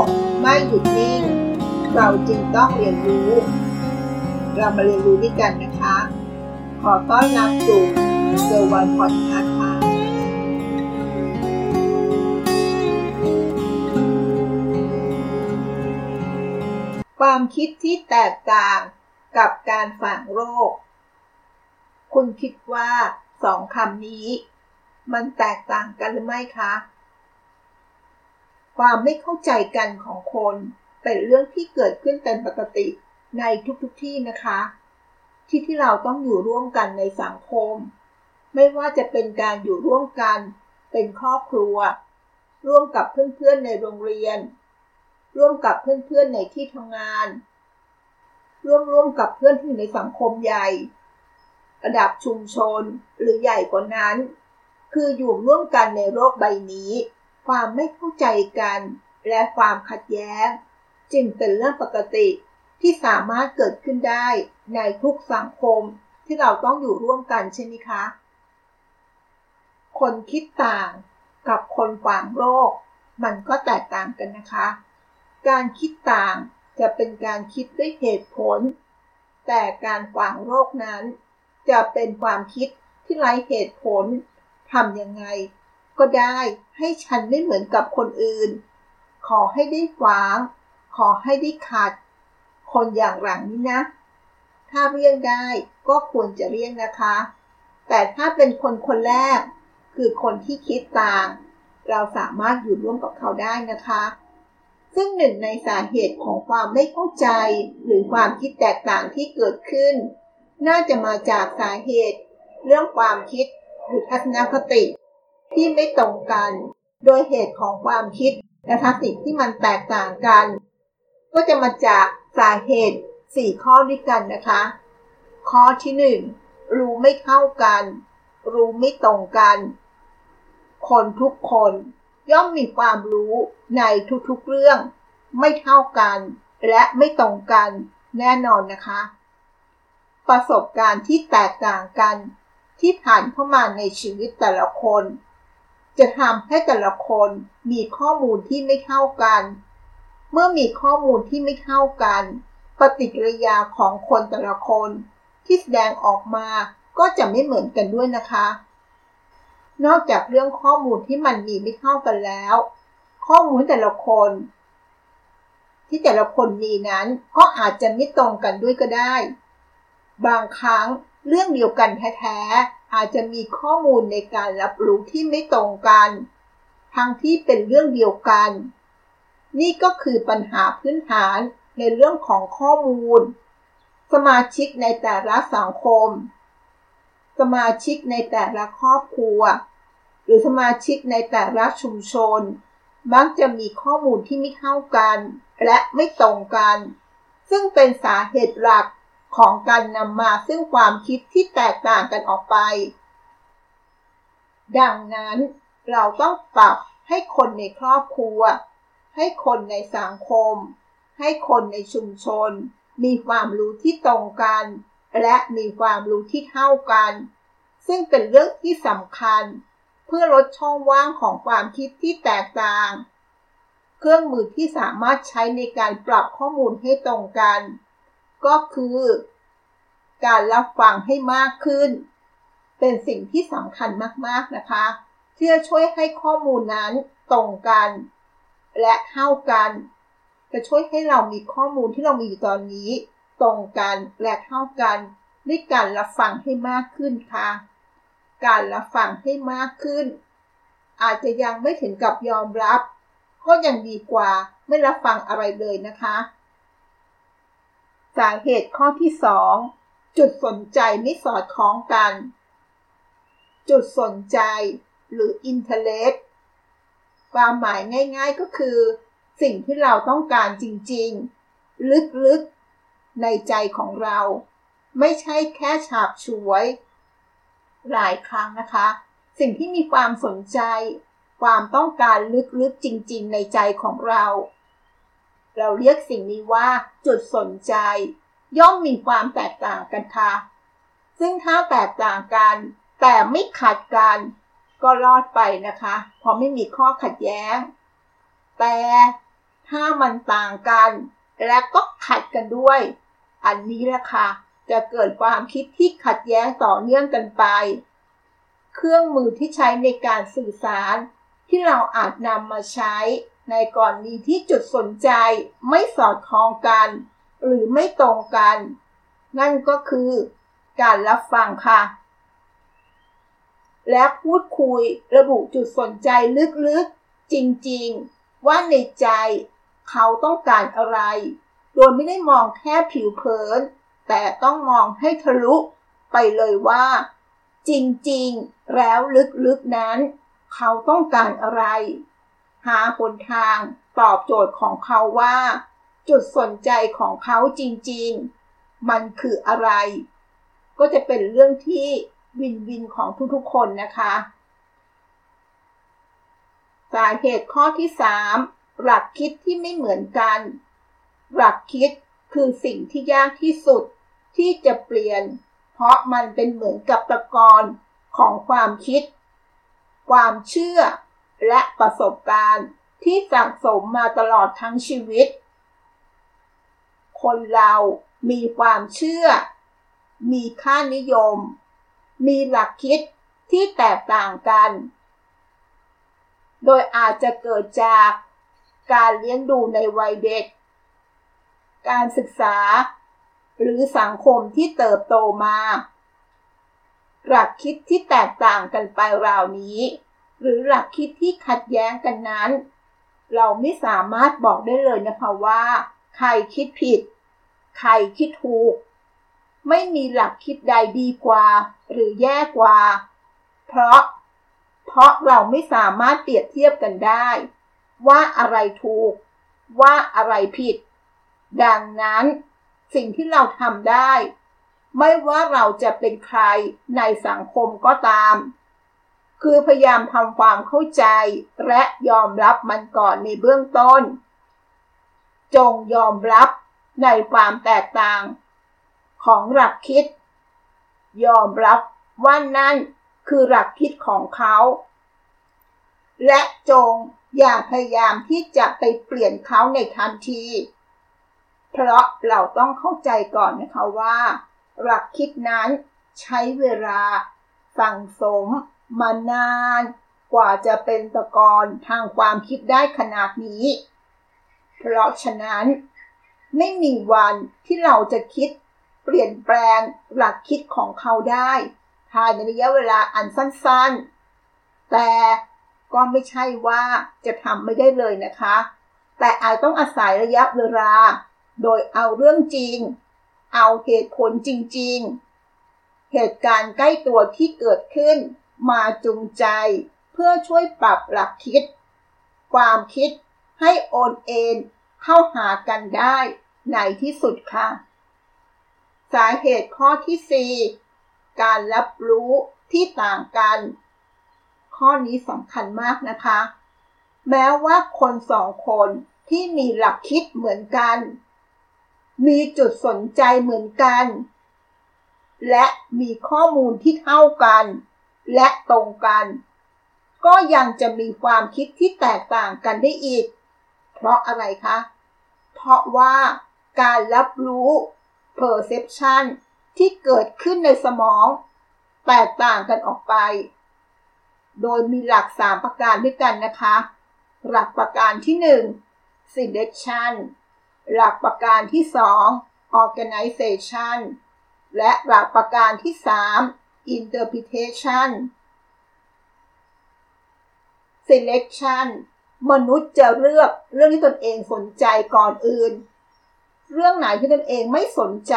กไม่หยุดนิ่ง เราจึงต้องเรียนรู้ เรามาเรียนรู้ด้วยกันนะคะ ขอต้อนรับสู่เซอร์วันพอดคาส์ค่ะความคิดที่แตกต่างกับการฝังโรค คุณคิดว่าสองคำนี้ มันแตกต่างกันหรือไม่คะ ความไม่เข้าใจกันของคนเป็นเรื่องที่เกิดขึ้นเป็นปกติในทุกๆทที่นะคะ ที่ที่เราต้องอยู่ร่วมกันในสังคม ไม่ว่าจะเป็นการอยู่ร่วมกัน เป็นครอบครัว ร่วมกับเพื่อนๆในโรงเรียน ร่วมกับเพื่อนๆในที่ทำงาน ร่วมร่วมกับเพื่อนที่อยู่ในสังคมใหญ่ ระดับชุมชนหรือใหญ่กว่านั้น คืออยู่ร่วมกันในโลกใบนี้ ความไม่เข้าใจกัน และความขัดแย้ง จึงเป็นเรื่องปกติที่สามารถเกิดขึ้นได้ในทุกสังคมที่เราต้องอยู่ร่วมกันใช่ไหมคะ คนคิดต่างกับคนขวางโรคมันก็แตกต่างกันนะคะ การคิดต่างจะเป็นการคิดด้วยเหตุผล แต่การขวางโรคนั้น จะเป็นความคิดที่ไร้เหตุผลทำยังไง ก็ได้ให้ฉันไม่เหมือนกับคนอื่น ขอให้ได้ขวาง ขอให้ได้ขัดคนอย่างหลังนี้นะ ถ้าเลี่ยงได้ก็ควรจะเลี่ยงนะคะ แต่ถ้าเป็นคนคนแรก คือคนที่คิดต่าง เราสามารถอยู่ร่วมกับเขาได้นะคะ ซึ่งหนึ่งในสาเหตุของความไม่เข้าใจ หรือความคิดแตกต่างที่เกิดขึ้น น่าจะมาจากสาเหตุ เรื่องความคิดหรือทัศนคติ ที่ไม่ตรงกัน โดยเหตุของความคิดและทัศนคติที่มันแตกต่างกัน ก็จะมาจากสาเหตุ 4 ข้อด้วยกันนะคะ ข้อที่ 1 รู้ไม่เท่ากัน รู้ไม่ตรงกัน คนทุกคนย่อมมีความรู้ในทุกๆเรื่อง ไม่เท่ากัน และไม่ตรงกันแน่นอนนะคะ ประสบการณ์ที่แตกต่างกันที่ผ่านเข้ามาในชีวิตแต่ละคน จะทำให้แต่ละคนมีข้อมูลที่ไม่เท่ากัน เมื่อมีข้อมูลที่ไม่เท่ากัน ปฏิกิริยาของคนแต่ละคนที่แสดงออกมาก็จะไม่เหมือนกันด้วยนะคะ นอกจากเรื่องข้อมูลที่มันมีไม่เท่ากันแล้ว ข้อมูลแต่ละคน ที่แต่ละคนมีนั้นก็อาจจะไม่ตรงกันด้วยก็ได้ บางครั้งเรื่องเดียวกันแท้ๆ อาจจะมีข้อมูลในการรับรู้ที่ไม่ตรงกัน ทั้งที่เป็นเรื่องเดียวกัน นี่ก็คือปัญหาพื้นฐานในเรื่องของข้อมูล สมาชิกในแต่ละสังคม สมาชิกในแต่ละครอบครัว หรือสมาชิกในแต่ละชุมชน มักจะมีข้อมูลที่ไม่เท่ากัน และไม่ตรงกัน ซึ่งเป็นสาเหตุหลัก ของการนำมาซึ่งความคิดที่แตกต่างกันออกไป ดังนั้นเราต้องปรับให้คนในครอบครัว ให้คนในสังคม ให้คนในชุมชน มีความรู้ที่ตรงกัน และมีความรู้ที่เท่ากัน ซึ่งเป็นเรื่องที่สำคัญ เพื่อลดช่องว่างของความคิดที่แตกต่าง เครื่องมือที่สามารถใช้ในการปรับข้อมูลให้ตรงกัน ก็คือ การรับฟังให้มากขึ้น เป็นสิ่งที่สำคัญมากๆนะคะเพื่อช่วยให้ข้อมูลนั้นตรงกัน และเท่ากัน จะช่วยให้เรามีข้อมูลที่เรามีอยู่ตอนนี้ ตรงกันและเท่ากันด้วยการรับฟังให้มากขึ้นค่ะ การรับฟังให้มากขึ้น อาจจะยังไม่ถึงกับยอมรับ ก็ยังดีกว่าไม่รับฟังอะไรเลยนะคะ สาเหตุข้อที่ 2 จุดสนใจไม่สอดคล้องกัน จุดสนใจหรือ interest ความหมายง่ายๆก็คือ สิ่งที่เราต้องการจริงๆ ลึกๆ ในใจของเรา ไม่ใช่แค่ฉาบฉวย หลายครั้งนะคะ สิ่งที่มีความสนใจ ความต้องการลึกๆจริงๆ ในใจของเรา เราเรียกสิ่งนี้ว่าจุดสนใจ ย่อมมีความแตกต่างกันค่ะ ซึ่งถ้าแตกต่างกัน แต่ไม่ขัดกัน ก็รอดไปนะคะ เพราะไม่มีข้อขัดแย้ง แต่ถ้ามันต่างกัน และก็ขัดกันด้วย อันนี้แหละค่ะ จะเกิดความคิดที่ขัดแย้งต่อเนื่องกันไป เครื่องมือที่ใช้ในการสื่อสารที่เราอาจนำมาใช้ ในกรณีที่จุดสนใจไม่สอดคล้องกัน หรือไม่ตรงกัน นั่นก็คือการรับฟังค่ะ และพูดคุยระบุจุดสนใจลึกๆ จริงๆ ว่าในใจเขาต้องการอะไร โดยไม่ได้มองแค่ผิวเผิน แต่ต้องมองให้ทะลุไปเลยว่า จริงๆ แล้วลึกๆนั้น เขาต้องการอะไร หาหนทางตอบโจทย์ของเขาว่า จุดสนใจของเขาจริงๆ มันคืออะไร ก็จะเป็นเรื่องที่วินวินของทุกๆคนนะคะ สาเหตุข้อที่ 3 หลักคิดที่ไม่เหมือนกัน หลักคิดคือสิ่งที่ยากที่สุดที่จะเปลี่ยน เพราะมันเป็นเหมือนกับตะกอนของความคิด ความเชื่อ และประสบการณ์ที่สั่งสมมาตลอดทั้งชีวิต คนเรามีความเชื่อ มีค่านิยม มีหลักคิดที่แตกต่างกัน โดยอาจจะเกิดจากการเลี้ยงดูในวัยเด็ก การศึกษา หรือสังคมที่เติบโตมา หลักคิดที่แตกต่างกันไปราวนี้ หรือหลักคิดที่ขัดแย้งกันนั้น เราไม่สามารถบอกได้เลยนะคะว่า ใครคิดผิด ใครคิดถูก ไม่มีหลักคิดใดดีกว่า หรือแย่กว่า เพราะ เพราะเราไม่สามารถเปรียบเทียบกันได้ ว่าอะไรถูก ว่าอะไรผิด ดังนั้นสิ่งที่เราทำได้ ไม่ว่าเราจะเป็นใครในสังคมก็ตาม คือพยายามทำความเข้าใจ และยอมรับมันก่อนในเบื้องต้น จงยอมรับในความแตกต่าง ของหลักคิด ยอมรับว่านั่นคือหลักคิดของเขา และจงอย่าพยายามที่จะไปเปลี่ยนเขาในทันที เพราะเราต้องเข้าใจก่อนนะคะว่า หลักคิดนั้นใช้เวลาสั่งสม มานานกว่าจะเป็นตะกอนทางความคิดได้ขนาดนี้ เพราะฉะนั้น ไม่มีวันที่เราจะคิดเปลี่ยนแปลงหลักคิดของเขาได้ภายในระยะเวลาอันสั้นๆ แต่ก็ไม่ใช่ว่าจะทำไม่ได้เลยนะคะ แต่อาจต้องอาศัยระยะเวลา โดยเอาเรื่องจริง เอาเหตุผลจริง ๆ เหตุการณ์ใกล้ตัวที่เกิดขึ้น มาจูงใจ เพื่อช่วยปรับหลักคิด ความคิดให้โอนเอ็นเข้าหากันได้ในที่สุดค่ะ สาเหตุข้อที่ 4 การรับรู้ที่ต่างกัน ข้อนี้สำคัญมากนะคะ แม้ว่าคนสองคนที่มีหลักคิดเหมือนกัน มีจุดสนใจเหมือนกัน และมีข้อมูลที่เท่ากัน และตรงกัน ก็ยังจะมีความคิดที่แตกต่างกันได้อีก เพราะอะไรคะ เพราะว่าการรับรู้ perception ที่เกิดขึ้นในสมอง แตกต่างกันออกไป โดยมีหลัก 3 ประการด้วยกันนะคะ หลักประการที่ 1 selection หลักประการที่ 2 organization และหลักประการที่ 3 interpretation selection มนุษย์จะเลือกเรื่องที่ตนเองสนใจก่อนอื่น เรื่องไหนที่ตนเองไม่สนใจ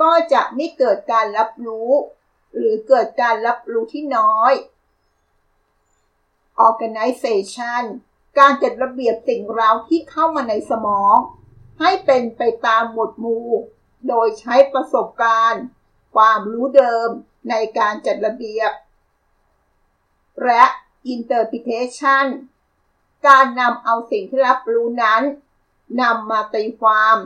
ก็จะไม่เกิดการรับรู้ หรือเกิดการรับรู้ที่น้อย organization การจัดระเบียบสิ่งเราที่เข้ามาในสมอง ให้เป็นไปตามหมวดหมู่ โดยใช้ประสบการณ์ ความรู้เดิม ในการจัดระเบียบ และ interpretation การนำเอาสิ่งที่รับรู้นั้นนำมาตีความ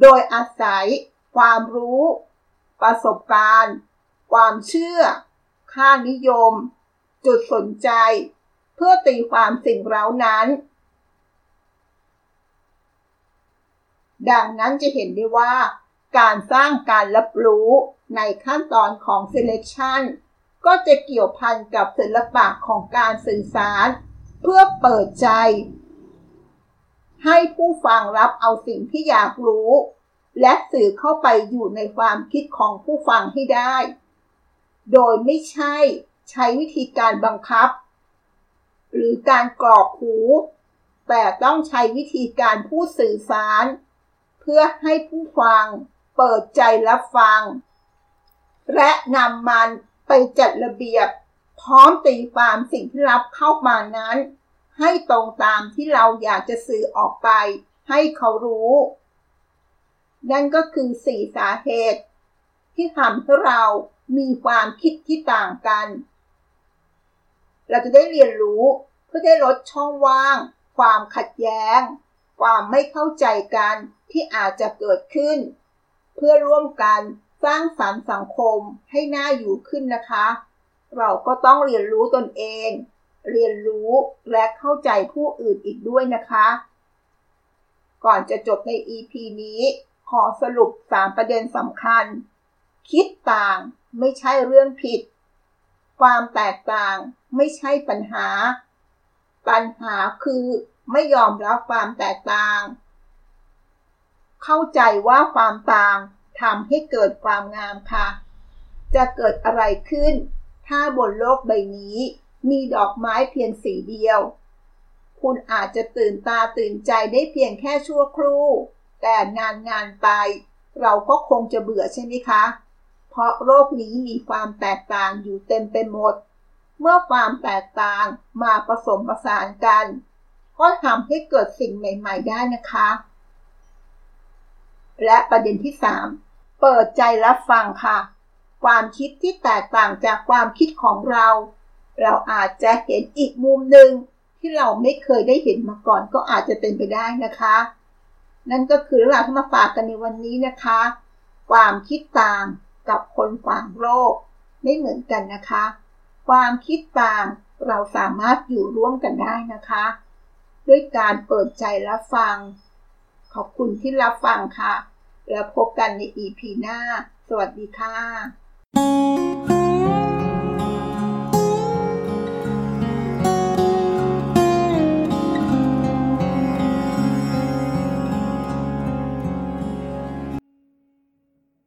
โดยอาศัย ความรู้ ประสบการณ์ ความเชื่อ ค่านิยม จุดสนใจ เพื่อตีความสิ่งเร้านั้น ดังนั้นจะเห็นได้ว่า การสร้างการรับรู้ในขั้นตอนของ selection ก็จะเกี่ยวพันกับศิลปะของการสื่อสาร เพื่อเปิดใจ ให้ผู้ฟังรับเอาสิ่งที่อยากรู้ และสื่อเข้าไปอยู่ในความคิดของผู้ฟังให้ได้ โดยไม่ใช่ใช้วิธีการบังคับ หรือการกรอกหู แต่ต้องใช้วิธีการพูดสื่อสาร เพื่อให้ผู้ฟัง เปิดใจรับฟัง และนำมันไปจัดระเบียบ พร้อมตีความสิ่งที่รับเข้ามานั้น ให้ตรงตามที่เราอยากจะสื่อออกไป ให้เขารู้ นั่นก็คือสี่สาเหตุ ที่ทำให้เรามีความคิดที่ต่างกัน เราจะได้เรียนรู้เพื่อได้ลดช่องว่าง ความขัดแย้ง ความไม่เข้าใจกันที่อาจจะเกิดขึ้น เพื่อร่วมกันสร้างสรรค์สังคมให้น่าอยู่ขึ้นนะคะ เราก็ต้องเรียนรู้ตนเอง เรียนรู้และเข้าใจผู้อื่นอีกด้วยนะคะ ก่อนจะจบใน EP นี้ ขอสรุป 3 ประเด็นสำคัญ คิดต่างไม่ใช่เรื่องผิด ความแตกต่างไม่ใช่ปัญหา ปัญหาคือไม่ยอมรับความแตกต่าง เข้าใจว่าความต่างทำให้เกิดความงามค่ะ จะเกิดอะไรขึ้น ถ้าบนโลกใบนี้ มีดอกไม้เพียงสีเดียว คุณอาจจะตื่นตาตื่นใจได้เพียงแค่ชั่วครู่ แต่งานงานไป เราก็คงจะเบื่อใช่ไหมคะ เพราะโลกนี้มีความแตกต่างอยู่เต็มไปหมด เมื่อความแตกต่างมาผสมผสานกัน ก็ทำให้เกิดสิ่งใหม่ ๆ ได้นะคะ และประเด็นที่ 3 เปิดใจรับฟังค่ะ ความคิดที่แตกต่างจากความคิดของเรา เราอาจจะเห็นอีกมุมหนึ่งที่เราไม่เคยได้เห็นมาก่อนก็อาจจะเป็นไปได้นะคะ นั่นก็คือเรื่องราวที่มาฝากกันในวันนี้นะคะ ความคิดต่างกับคนฝังโรคไม่เหมือนกันนะคะ ความคิดต่างเราสามารถอยู่ร่วมกันได้นะคะ ด้วยการเปิดใจรับฟัง ขอบคุณที่รับฟังค่ะ แล้วพบกันใน EP หน้า สวัสดีค่ะ